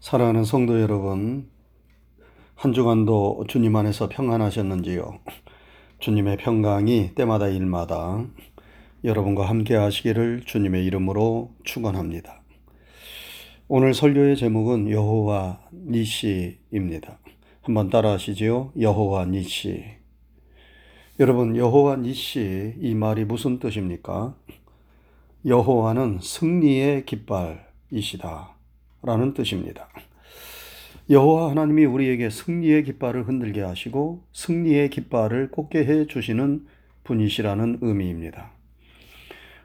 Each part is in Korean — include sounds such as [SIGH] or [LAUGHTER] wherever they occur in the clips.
사랑하는 성도 여러분, 한 주간도 주님 안에서 평안하셨는지요? 주님의 평강이 때마다 일마다 여러분과 함께 하시기를 주님의 이름으로 축원합니다. 오늘 설교의 제목은 여호와 니시입니다. 한번 따라하시지요. 여호와 니시. 여러분, 여호와 니시 이 말이 무슨 뜻입니까? 여호와는 승리의 깃발이시다. 라는 뜻입니다. 여호와 하나님이 우리에게 승리의 깃발을 흔들게 하시고 승리의 깃발을 꽂게 해 주시는 분이시라는 의미입니다.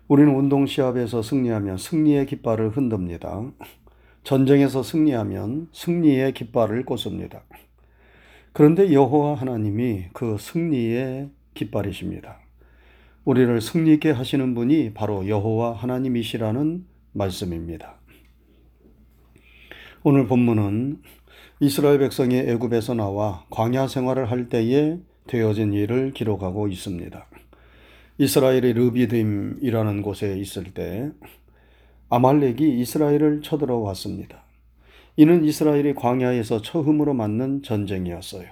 우리는 운동 시합에서 승리하면 승리의 깃발을 흔듭니다. 전쟁에서 승리하면 승리의 깃발을 꽂습니다. 그런데 여호와 하나님이 그 승리의 깃발이십니다. 우리를 승리케 하시는 분이 바로 여호와 하나님이시라는 말씀입니다. 오늘 본문은 이스라엘 백성이 애굽에서 나와 광야 생활을 할 때에 되어진 일을 기록하고 있습니다. 이스라엘이 르비딤이라는 곳에 있을 때 아말렉이 이스라엘을 쳐들어왔습니다. 이는 이스라엘이 광야에서 처음으로 맞는 전쟁이었어요.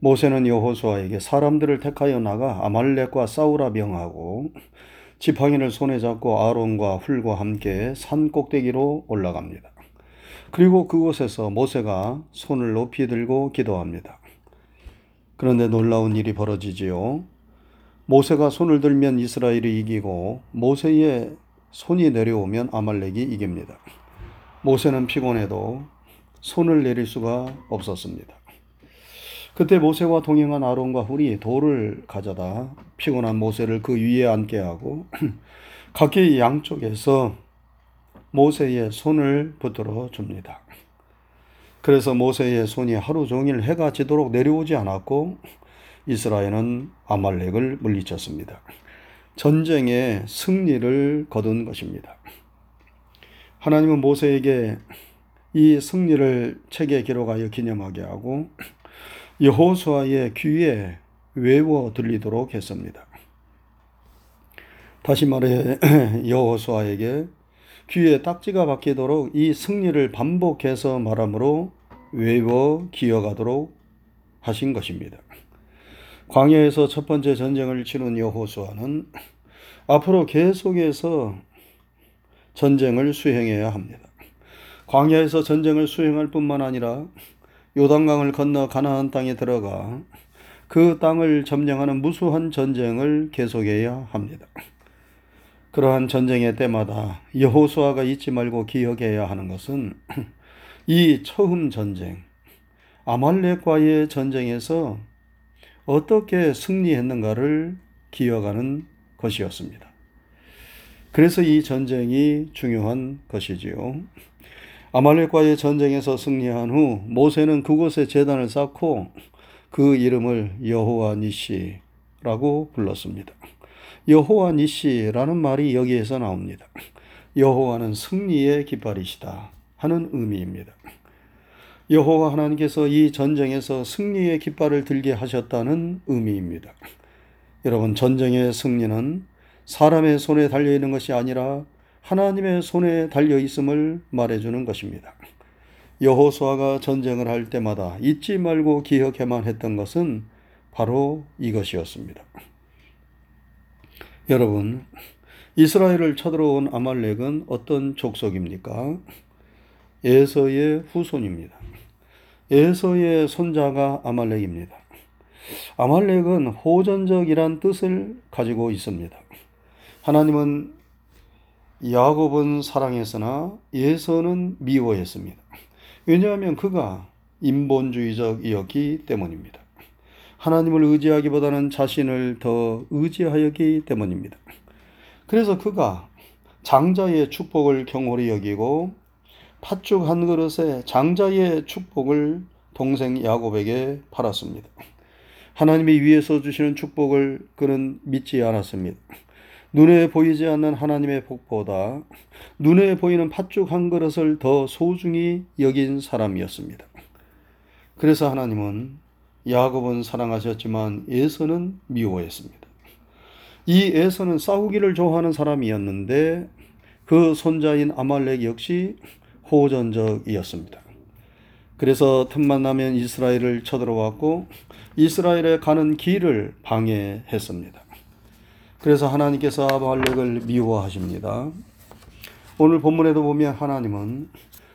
모세는 여호수아에게 사람들을 택하여 나가 아말렉과 싸우라 명하고 지팡이를 손에 잡고 아론과 훌과 함께 산 꼭대기로 올라갑니다. 그리고 그곳에서 모세가 손을 높이 들고 기도합니다. 그런데 놀라운 일이 벌어지지요. 모세가 손을 들면 이스라엘이 이기고 모세의 손이 내려오면 아말렉이 이깁니다. 모세는 피곤해도 손을 내릴 수가 없었습니다. 그때 모세와 동행한 아론과 훌이 돌을 가져다 피곤한 모세를 그 위에 앉게 하고 [CLEARS THROAT] 각기 양쪽에서 모세의 손을 붙들어 줍니다. 그래서 모세의 손이 하루 종일 해가 지도록 내려오지 않았고 이스라엘은 아말렉을 물리쳤습니다. 전쟁의 승리를 거둔 것입니다. 하나님은 모세에게 이 승리를 책에 기록하여 기념하게 하고 여호수아의 귀에 외워 들리도록 했습니다. 다시 말해 [CLEARS THROAT] 여호수아에게 귀에 딱지가 박히도록 이 승리를 반복해서 말함으로 외워 기억하도록 하신 것입니다. 광야에서 첫 번째 전쟁을 치른 여호수아는 앞으로 계속해서 전쟁을 수행해야 합니다. 광야에서 전쟁을 수행할 뿐만 아니라 요단강을 건너 가나안 땅에 들어가 그 땅을 점령하는 무수한 전쟁을 계속해야 합니다. 그러한 전쟁의 때마다 여호수아가 잊지 말고 기억해야 하는 것은 [CLEARS THROAT] 이 처음 전쟁 아말렉과의 전쟁에서 어떻게 승리했는가를 기억하는 것이었습니다. 그래서 이 전쟁이 중요한 것이지요. 아말렉과의 전쟁에서 승리한 후 모세는 그곳에 제단을 쌓고 그 이름을 여호와 니시라고 불렀습니다. 여호와 니시라는 말이 여기에서 나옵니다. 여호와는 승리의 깃발이시다 하는 의미입니다. 여호와 하나님께서 이 전쟁에서 승리의 깃발을 들게 하셨다는 의미입니다. 여러분 전쟁의 승리는 사람의 손에 달려 있는 것이 아니라 하나님의 손에 달려 있음을 말해주는 것입니다. 여호수아가 전쟁을 할 때마다 잊지 말고 기억해만 했던 것은 바로 이것이었습니다. 여러분, 이스라엘을 쳐들어온 아말렉은 어떤 족속입니까? 에서의 후손입니다. 에서의 손자가 아말렉입니다. 아말렉은 호전적이란 뜻을 가지고 있습니다. 하나님은 야곱은 사랑했으나 예서는 미워했습니다. 왜냐하면 그가 인본주의적이었기 때문입니다. 하나님을 의지하기보다는 자신을 더 의지하였기 때문입니다. 그래서 그가 장자의 축복을 경홀히 여기고 팥죽 한 그릇에 장자의 축복을 동생 야곱에게 팔았습니다. 하나님이 위에서 주시는 축복을 그는 믿지 않았습니다. 눈에 보이지 않는 하나님의 복보다 눈에 보이는 팥죽 한 그릇을 더 소중히 여긴 사람이었습니다. 그래서 하나님은 야곱은 사랑하셨지만 에서는 미워했습니다. 이 에서는 싸우기를 좋아하는 사람이었는데 그 손자인 아말렉 역시 호전적이었습니다. 그래서 틈만 나면 이스라엘을 쳐들어왔고 이스라엘에 가는 길을 방해했습니다. 그래서 하나님께서 아말렉을 미워하십니다. 오늘 본문에도 보면 하나님은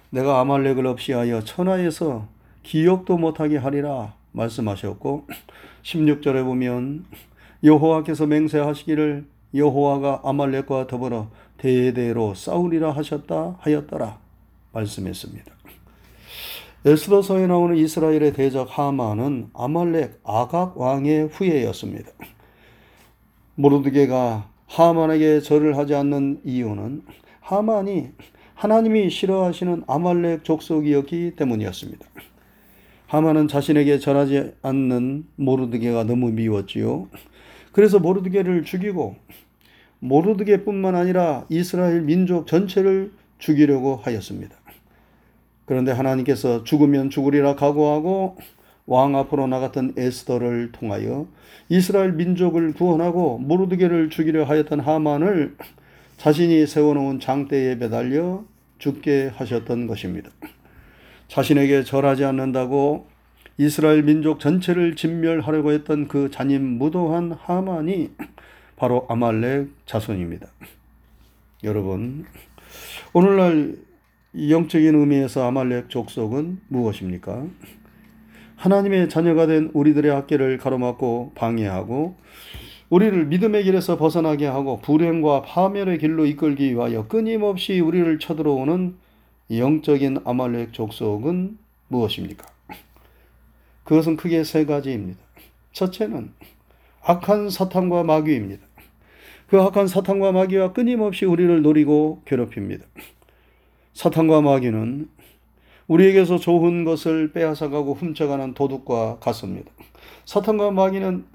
내가 아말렉을 없이하여 천하에서 기억도 못하게 하리라 말씀하셨고 16절에 보면 여호와께서 맹세하시기를 여호와가 아말렉과 더불어 대대로 싸우리라 하셨다 하였더라 말씀했습니다. 에스더서에 나오는 이스라엘의 대적 하만은 아말렉 아각 왕의 후예였습니다. 모르드게가 하만에게 절을 하지 않는 이유는 하만이 하나님이 싫어하시는 아말렉 족속이었기 때문이었습니다. 하만은 자신에게 절하지 않는 모르드게가 너무 미웠지요. 그래서 모르드게를 죽이고 모르드게뿐만 아니라 이스라엘 민족 전체를 죽이려고 하였습니다. 그런데 하나님께서 죽으면 죽으리라 각오하고 왕 앞으로 나갔던 에스더를 통하여 이스라엘 민족을 구원하고 모르드게를 죽이려 하였던 하만을 자신이 세워놓은 장대에 매달려 죽게 하셨던 것입니다. 자신에게 절하지 않는다고 이스라엘 민족 전체를 진멸하려고 했던 그 잔인 무도한 하만이 바로 아말렉 자손입니다. 여러분, 오늘날 영적인 의미에서 아말렉 족속은 무엇입니까? 하나님의 자녀가 된 우리들의 학계를 가로막고 방해하고 우리를 믿음의 길에서 벗어나게 하고 불행과 파멸의 길로 이끌기 위하여 끊임없이 우리를 쳐들어오는 영적인 아말렉 족속은 무엇입니까? 그것은 크게 세 가지입니다. 첫째는 악한 사탄과 마귀입니다. 그 악한 사탄과 마귀와 끊임없이 우리를 노리고 괴롭힙니다. 사탄과 마귀는 우리에게서 좋은 것을 빼앗아가고 훔쳐가는 도둑과 같습니다. 사탄과 마귀는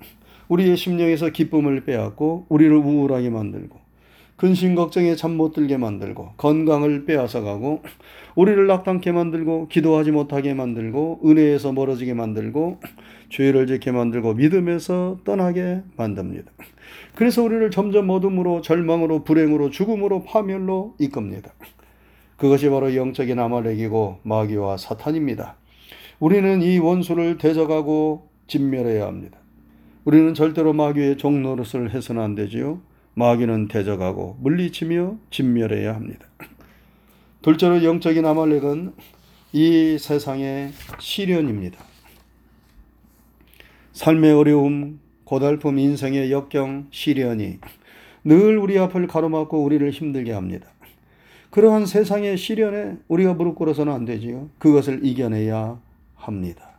우리의 심령에서 기쁨을 빼앗고 우리를 우울하게 만들고 근심 걱정에 잠 못 들게 만들고 건강을 빼앗아 가고 우리를 낙담케 만들고 기도하지 못하게 만들고 은혜에서 멀어지게 만들고 죄를 짓게 만들고 믿음에서 떠나게 만듭니다. 그래서 우리를 점점 어둠으로 절망으로 불행으로 죽음으로 파멸로 이끕니다. 그것이 바로 영적인 아말렉이고 마귀와 사탄입니다. 우리는 이 원수를 대적하고 진멸해야 합니다. 우리는 절대로 마귀의 종노릇을 해서는 안 되지요. 마귀는 대적하고 물리치며 진멸해야 합니다. 둘째로 영적인 아말렉은 이 세상의 시련입니다. 삶의 어려움, 고달픔, 인생의 역경, 시련이 늘 우리 앞을 가로막고 우리를 힘들게 합니다. 그러한 세상의 시련에 우리가 무릎 꿇어서는 안 되지요. 그것을 이겨내야 합니다.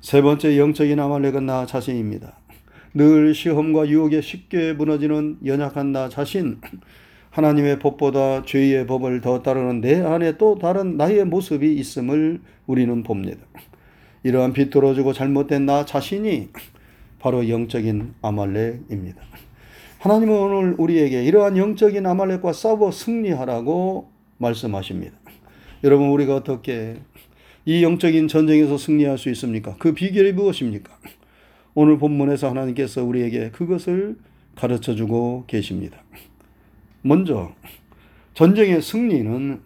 세 번째 영적인 아말렉은 나 자신입니다. 늘 시험과 유혹에 쉽게 무너지는 연약한 나 자신, 하나님의 법보다 죄의 법을 더 따르는 내 안에 또 다른 나의 모습이 있음을 우리는 봅니다. 이러한 비뚤어지고 잘못된 나 자신이 바로 영적인 아말렉입니다. 하나님은 오늘 우리에게 이러한 영적인 아말렉과 싸워 승리하라고 말씀하십니다. 여러분 우리가 어떻게 이 영적인 전쟁에서 승리할 수 있습니까? 그 비결이 무엇입니까? 오늘 본문에서 하나님께서 우리에게 그것을 가르쳐 주고 계십니다. 먼저 전쟁의 승리는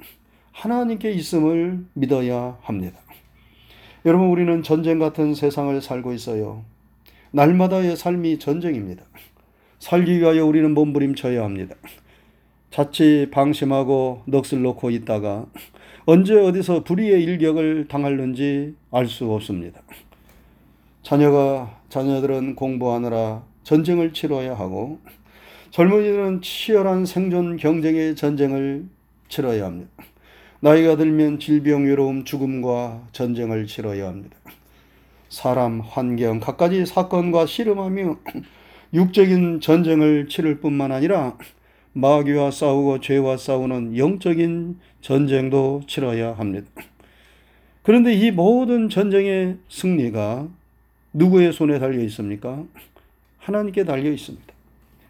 하나님께 있음을 믿어야 합니다. 여러분 우리는 전쟁 같은 세상을 살고 있어요. 날마다의 삶이 전쟁입니다. 살기 위하여 우리는 몸부림쳐야 합니다. 자칫 방심하고 넋을 놓고 있다가 언제 어디서 불의의 일격을 당할는지 알 수 없습니다. 자녀가 자녀들은 공부하느라 전쟁을 치러야 하고 젊은이들은 치열한 생존 경쟁의 전쟁을 치러야 합니다. 나이가 들면 질병, 외로움, 죽음과 전쟁을 치러야 합니다. 사람, 환경, 갖가지 사건과 씨름하며 육적인 전쟁을 치를 뿐만 아니라 마귀와 싸우고 죄와 싸우는 영적인 전쟁도 치러야 합니다. 그런데 이 모든 전쟁의 승리가 누구의 손에 달려 있습니까? 하나님께 달려 있습니다.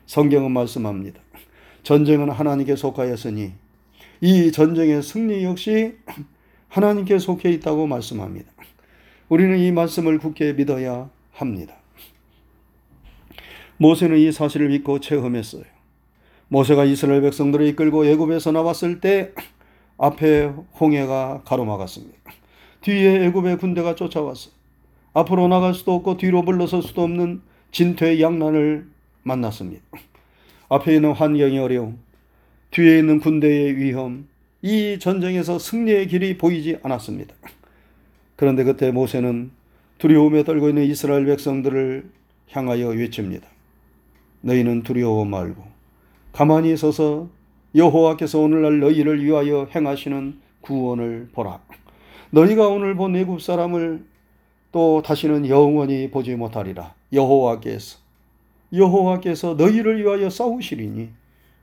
성경은 말씀합니다. 전쟁은 하나님께 속하였으니 이 전쟁의 승리 역시 하나님께 속해 있다고 말씀합니다. 우리는 이 말씀을 굳게 믿어야 합니다. 모세는 이 사실을 믿고 체험했어요. 모세가 이스라엘 백성들을 이끌고 애굽에서 나왔을 때 앞에 홍해가 가로막았습니다. 뒤에 애굽의 군대가 쫓아왔어. 앞으로 나갈 수도 없고 뒤로 물러설 수도 없는 진퇴 양난을 만났습니다. 앞에 있는 환경이 어려움, 뒤에 있는 군대의 위험, 이 전쟁에서 승리의 길이 보이지 않았습니다. 그런데 그때 모세는 두려움에 떨고 있는 이스라엘 백성들을 향하여 외칩니다. 너희는 두려워 말고 가만히 서서 여호와께서 오늘날 너희를 위하여 행하시는 구원을 보라. 너희가 오늘 본 애굽 사람을 또 다시는 영원히 보지 못하리라. 여호와께서 여호와께서 너희를 위하여 싸우시리니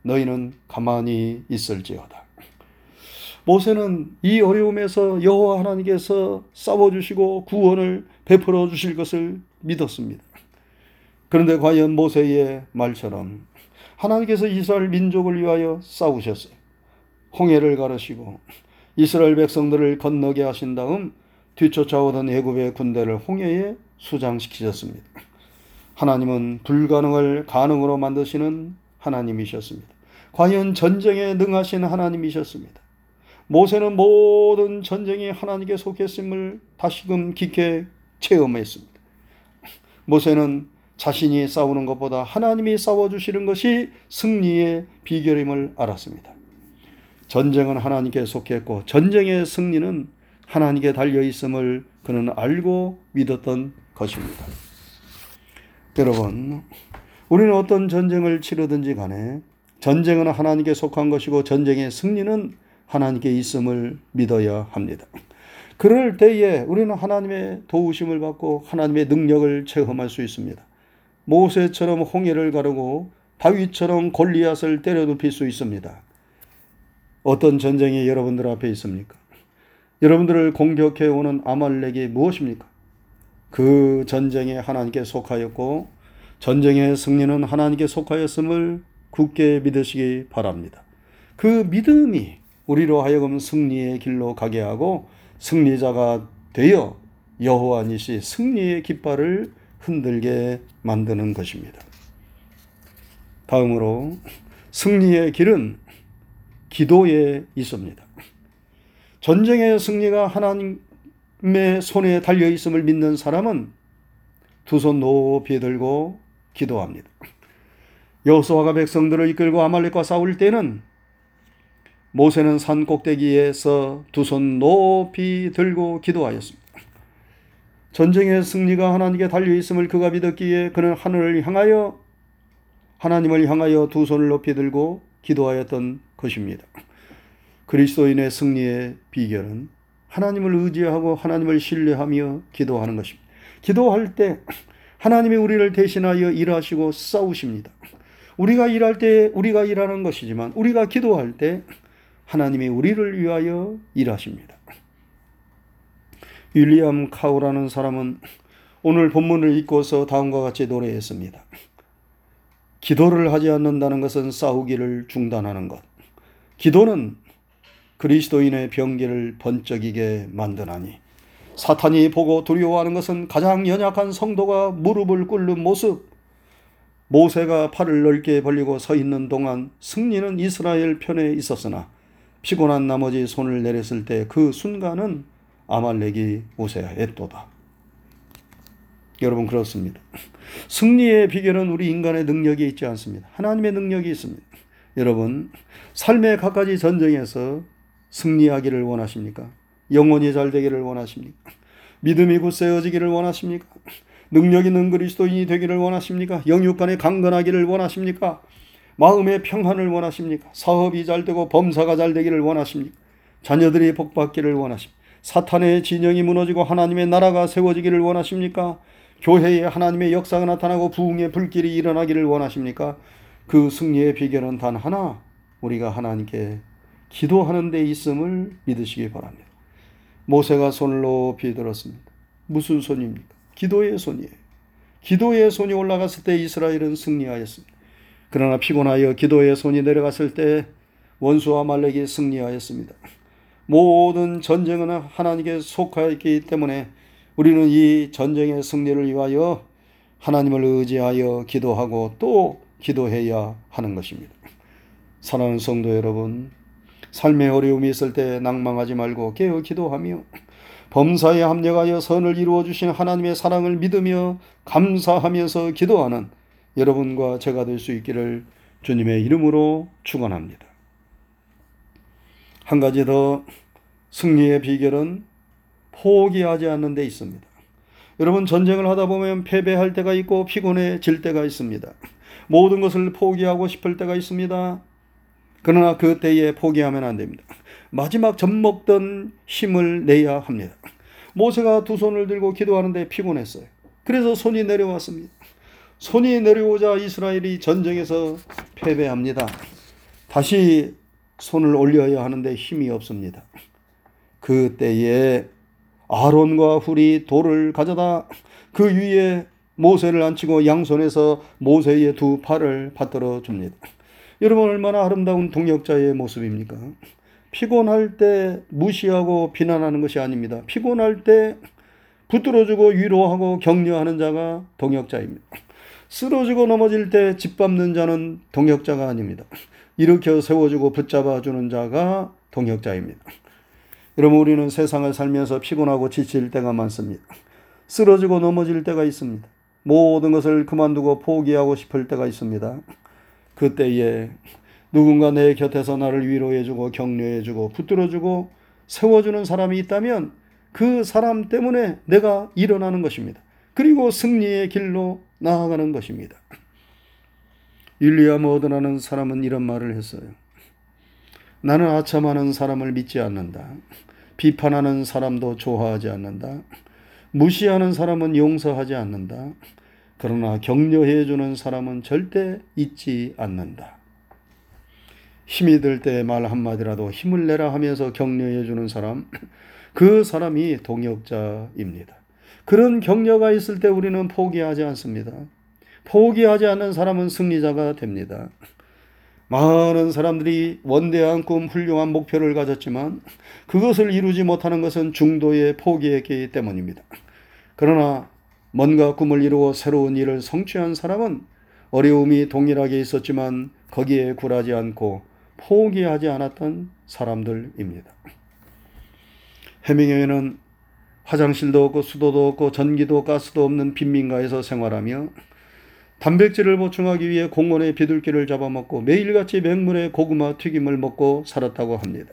너희는 가만히 있을지어다. 모세는 이 어려움에서 여호와 하나님께서 싸워 주시고 구원을 베풀어 주실 것을 믿었습니다. 그런데 과연 모세의 말처럼 하나님께서 이스라엘 민족을 위하여 싸우셨어요. 홍해를 가르시고 이스라엘 백성들을 건너게 하신 다음 뒤쫓아오던 애굽의 군대를 홍해에 수장시키셨습니다. 하나님은 불가능을 가능으로 만드시는 하나님이셨습니다. 과연 전쟁에 능하신 하나님이셨습니다. 모세는 모든 전쟁이 하나님께 속했음을 다시금 깊게 체험했습니다. 모세는 자신이 싸우는 것보다 하나님이 싸워주시는 것이 승리의 비결임을 알았습니다. 전쟁은 하나님께 속했고 전쟁의 승리는 하나님께 달려 있음을 그는 알고 믿었던 것입니다. 여러분, 우리는 어떤 전쟁을 치르든지 간에 전쟁은 하나님께 속한 것이고 전쟁의 승리는 하나님께 있음을 믿어야 합니다. 그럴 때에 우리는 하나님의 도우심을 받고 하나님의 능력을 체험할 수 있습니다. 모세처럼 홍해를 가르고 다윗처럼 골리앗을 때려 눕힐 수 있습니다. 어떤 전쟁이 여러분들 앞에 있습니까? 여러분들을 공격해 오는 아말렉이 무엇입니까? 그 전쟁에 하나님께 속하였고 전쟁의 승리는 하나님께 속하였음을 굳게 믿으시기 바랍니다. 그 믿음이 우리로 하여금 승리의 길로 가게 하고 승리자가 되어 여호와 니시 승리의 깃발을 흔들게 만드는 것입니다. 다음으로 승리의 길은 기도에 있습니다. 전쟁의 승리가 하나님의 손에 달려 있음을 믿는 사람은 두 손 높이 들고 기도합니다. 여호수아가 백성들을 이끌고 아말렉과 싸울 때는 모세는 산 꼭대기에서 두 손 높이 들고 기도하였습니다. 전쟁의 승리가 하나님께 달려 있음을 그가 믿었기에 그는 하늘을 향하여 하나님을 향하여 두 손을 높이 들고 기도하였던 것입니다. 그리스도인의 승리의 비결은 하나님을 의지하고 하나님을 신뢰하며 기도하는 것입니다. 기도할 때 하나님이 우리를 대신하여 일하시고 싸우십니다. 우리가 일할 때 우리가 일하는 것이지만 우리가 기도할 때 하나님이 우리를 위하여 일하십니다. 윌리엄 카우라는 사람은 오늘 본문을 읽고서 다음과 같이 노래했습니다. 기도를 하지 않는다는 것은 싸우기를 중단하는 것. 기도는 그리스도인의 병기를 번쩍이게 만드나니 사탄이 보고 두려워하는 것은 가장 연약한 성도가 무릎을 꿇는 모습. 모세가 팔을 넓게 벌리고 서 있는 동안 승리는 이스라엘 편에 있었으나 피곤한 나머지 손을 내렸을 때 그 순간은 아말렉이 우세했도다. 여러분 그렇습니다. 승리의 비결은 우리 인간의 능력이 있지 않습니다. 하나님의 능력이 있습니다. 여러분 삶의 각가지 전쟁에서 승리하기를 원하십니까? 영원히 잘 되기를 원하십니까? 믿음이 굳세어지기를 원하십니까? 능력 있는 그리스도인이 되기를 원하십니까? 영육간에 강건하기를 원하십니까? 마음의 평안을 원하십니까? 사업이 잘 되고 범사가 잘 되기를 원하십니까? 자녀들이 복받기를 원하십니까? 사탄의 진영이 무너지고 하나님의 나라가 세워지기를 원하십니까? 교회에 하나님의 역사가 나타나고 부흥의 불길이 일어나기를 원하십니까? 그 승리의 비결은 단 하나, 우리가 하나님께 기도하는 데 있음을 믿으시기 바랍니다. 모세가 손을 높이 들었습니다. 무슨 손입니까? 기도의 손이에요. 기도의 손이 올라갔을 때 이스라엘은 승리하였습니다. 그러나 피곤하여 기도의 손이 내려갔을 때 원수와 말렉이 승리하였습니다. 모든 전쟁은 하나님께 속하였기 때문에 우리는 이 전쟁의 승리를 위하여 하나님을 의지하여 기도하고 또 기도해야 하는 것입니다. 사랑하는 성도 여러분, 삶의 어려움이 있을 때 낭망하지 말고 깨어 기도하며 범사에 합력하여 선을 이루어 주신 하나님의 사랑을 믿으며 감사하면서 기도하는 여러분과 제가 될 수 있기를 주님의 이름으로 축원합니다. 한 가지 더 승리의 비결은 포기하지 않는 데 있습니다. 여러분 전쟁을 하다 보면 패배할 때가 있고 피곤해질 때가 있습니다. 모든 것을 포기하고 싶을 때가 있습니다. 그러나 그 때에 포기하면 안 됩니다. 마지막 젖먹던 힘을 내야 합니다. 모세가 두 손을 들고 기도하는데 피곤했어요. 그래서 손이 내려왔습니다. 손이 내려오자 이스라엘이 전쟁에서 패배합니다. 다시 손을 올려야 하는데 힘이 없습니다. 그 때에 아론과 훌이 돌을 가져다 그 위에 모세를 앉히고 양손에서 모세의 두 팔을 받들어 줍니다. 여러분 얼마나 아름다운 동역자의 모습입니까? 피곤할 때 무시하고 비난하는 것이 아닙니다. 피곤할 때 붙들어주고 위로하고 격려하는 자가 동역자입니다. 쓰러지고 넘어질 때 짓밟는 자는 동역자가 아닙니다. 일으켜 세워주고 붙잡아주는 자가 동역자입니다. 여러분 우리는 세상을 살면서 피곤하고 지칠 때가 많습니다. 쓰러지고 넘어질 때가 있습니다. 모든 것을 그만두고 포기하고 싶을 때가 있습니다. 그때에 누군가 내 곁에서 나를 위로해주고 격려해주고 붙들어주고 세워주는 사람이 있다면 그 사람 때문에 내가 일어나는 것입니다. 그리고 승리의 길로 나아가는 것입니다. 율리아 모드라는 사람은 이런 말을 했어요. 나는 아첨하는 사람을 믿지 않는다. 비판하는 사람도 좋아하지 않는다. 무시하는 사람은 용서하지 않는다. 그러나 격려해 주는 사람은 절대 잊지 않는다. 힘이 들 때 말 한마디라도 힘을 내라 하면서 격려해 주는 사람, 그 사람이 동역자입니다. 그런 격려가 있을 때 우리는 포기하지 않습니다. 포기하지 않는 사람은 승리자가 됩니다. 많은 사람들이 원대한 꿈, 훌륭한 목표를 가졌지만 그것을 이루지 못하는 것은 중도에 포기했기 때문입니다. 그러나 뭔가 꿈을 이루어 새로운 일을 성취한 사람은 어려움이 동일하게 있었지만 거기에 굴하지 않고 포기하지 않았던 사람들입니다. 해밍웨이는 화장실도 없고 수도도 없고 전기도 가스도 없는 빈민가에서 생활하며 단백질을 보충하기 위해 공원의 비둘기를 잡아먹고 매일같이 맹물의 고구마 튀김을 먹고 살았다고 합니다.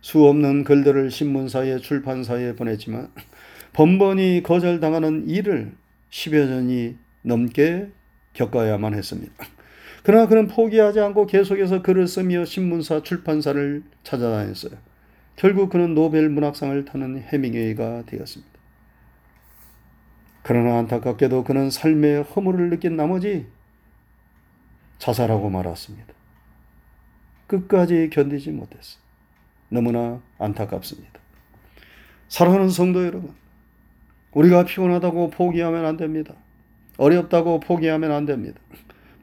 수 없는 글들을 신문사에 출판사에 보냈지만 번번이 거절당하는 일을 10여 년이 넘게 겪어야만 했습니다. 그러나 그는 포기하지 않고 계속해서 글을 쓰며 신문사 출판사를 찾아다녔어요. 결국 그는 노벨 문학상을 타는 해밍웨이가 되었습니다. 그러나 안타깝게도 그는 삶의 허물을 느낀 나머지 자살하고 말았습니다. 끝까지 견디지 못했어. 너무나 안타깝습니다. 사랑하는 성도 여러분, 우리가 피곤하다고 포기하면 안 됩니다. 어렵다고 포기하면 안 됩니다.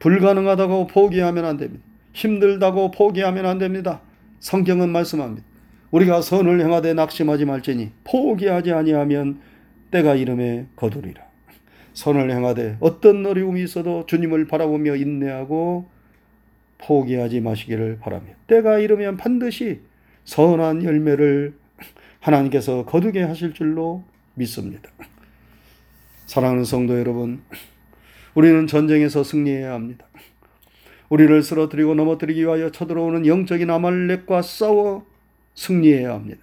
불가능하다고 포기하면 안 됩니다. 힘들다고 포기하면 안 됩니다. 성경은 말씀합니다. 우리가 선을 행하되 낙심하지 말지니 포기하지 아니하면 때가 이름에 거두리라. 선을 행하되 어떤 어려움이 있어도 주님을 바라보며 인내하고 포기하지 마시기를 바라며 때가 이르면 반드시 선한 열매를 하나님께서 거두게 하실 줄로 믿습니다. 사랑하는 성도 여러분, 우리는 전쟁에서 승리해야 합니다. 우리를 쓰러뜨리고 넘어뜨리기 위하여 쳐들어오는 영적인 아말렉과 싸워 승리해야 합니다.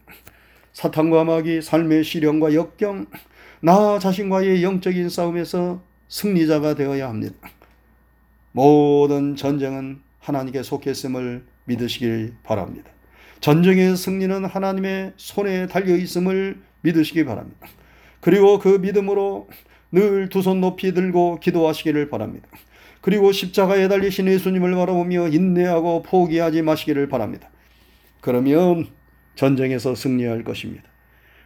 사탄과 마귀, 삶의 시련과 역경, 나 자신과의 영적인 싸움에서 승리자가 되어야 합니다. 모든 전쟁은 하나님께 속했음을 믿으시길 바랍니다. 전쟁의 승리는 하나님의 손에 달려 있음을 믿으시기 바랍니다. 그리고 그 믿음으로 늘 두 손 높이 들고 기도하시기를 바랍니다. 그리고 십자가에 달리신 예수님을 바라보며 인내하고 포기하지 마시기를 바랍니다. 그러면 전쟁에서 승리할 것입니다.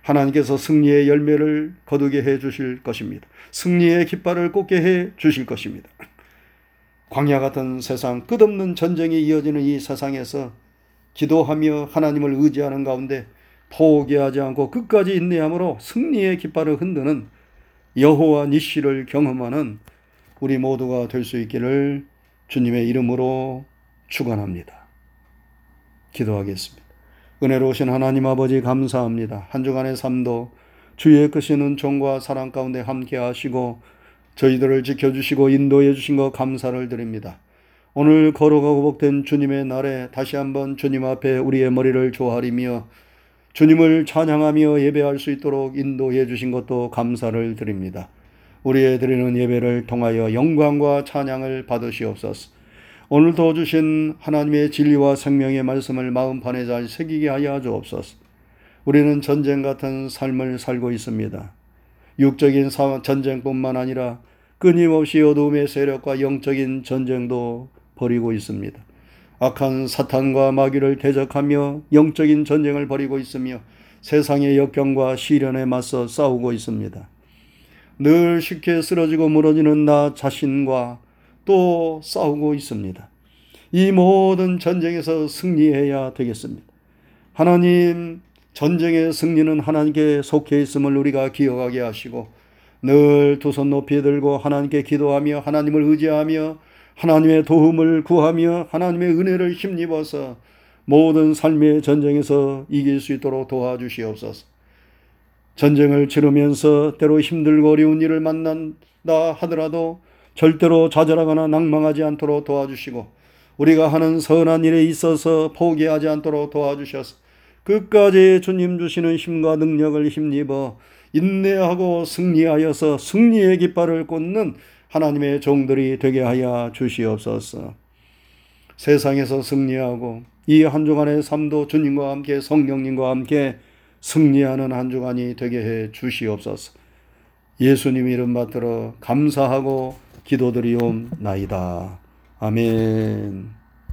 하나님께서 승리의 열매를 거두게 해 주실 것입니다. 승리의 깃발을 꽂게 해 주실 것입니다. 광야 같은 세상, 끝없는 전쟁이 이어지는 이 세상에서 기도하며 하나님을 의지하는 가운데 포기하지 않고 끝까지 인내함으로 승리의 깃발을 흔드는 여호와 니시를 경험하는 우리 모두가 될 수 있기를 주님의 이름으로 축원합니다. 기도하겠습니다. 은혜로우신 하나님 아버지 감사합니다. 한 주간의 삶도 주의 크신 은총과 사랑 가운데 함께 하시고 저희들을 지켜주시고 인도해 주신 것 감사를 드립니다. 오늘 걸어가고 복된 주님의 날에 다시 한번 주님 앞에 우리의 머리를 조아리며 주님을 찬양하며 예배할 수 있도록 인도해 주신 것도 감사를 드립니다. 우리의 드리는 예배를 통하여 영광과 찬양을 받으시옵소서. 오늘도 주신 하나님의 진리와 생명의 말씀을 마음판에 잘 새기게 하여 주옵소서. 우리는 전쟁 같은 삶을 살고 있습니다. 육적인 전쟁뿐만 아니라 끊임없이 어둠의 세력과 영적인 전쟁도 벌이고 있습니다. 악한 사탄과 마귀를 대적하며 영적인 전쟁을 벌이고 있으며 세상의 역경과 시련에 맞서 싸우고 있습니다. 늘 쉽게 쓰러지고 무너지는 나 자신과 또 싸우고 있습니다. 이 모든 전쟁에서 승리해야 되겠습니다. 하나님, 전쟁의 승리는 하나님께 속해 있음을 우리가 기억하게 하시고 늘 두 손 높이 들고 하나님께 기도하며 하나님을 의지하며 하나님의 도움을 구하며 하나님의 은혜를 힘입어서 모든 삶의 전쟁에서 이길 수 있도록 도와주시옵소서. 전쟁을 치르면서 때로 힘들고 어려운 일을 만난다 하더라도 절대로 좌절하거나 낭망하지 않도록 도와주시고 우리가 하는 선한 일에 있어서 포기하지 않도록 도와주셔서 끝까지 주님 주시는 힘과 능력을 힘입어 인내하고 승리하여서 승리의 깃발을 꽂는 하나님의 종들이 되게 하여 주시옵소서. 세상에서 승리하고 이 한 주간의 삶도 주님과 함께 성령님과 함께 승리하는 한 주간이 되게 해 주시옵소서. 예수님 이름 받들어 감사하고 기도드리옵나이다. 아멘.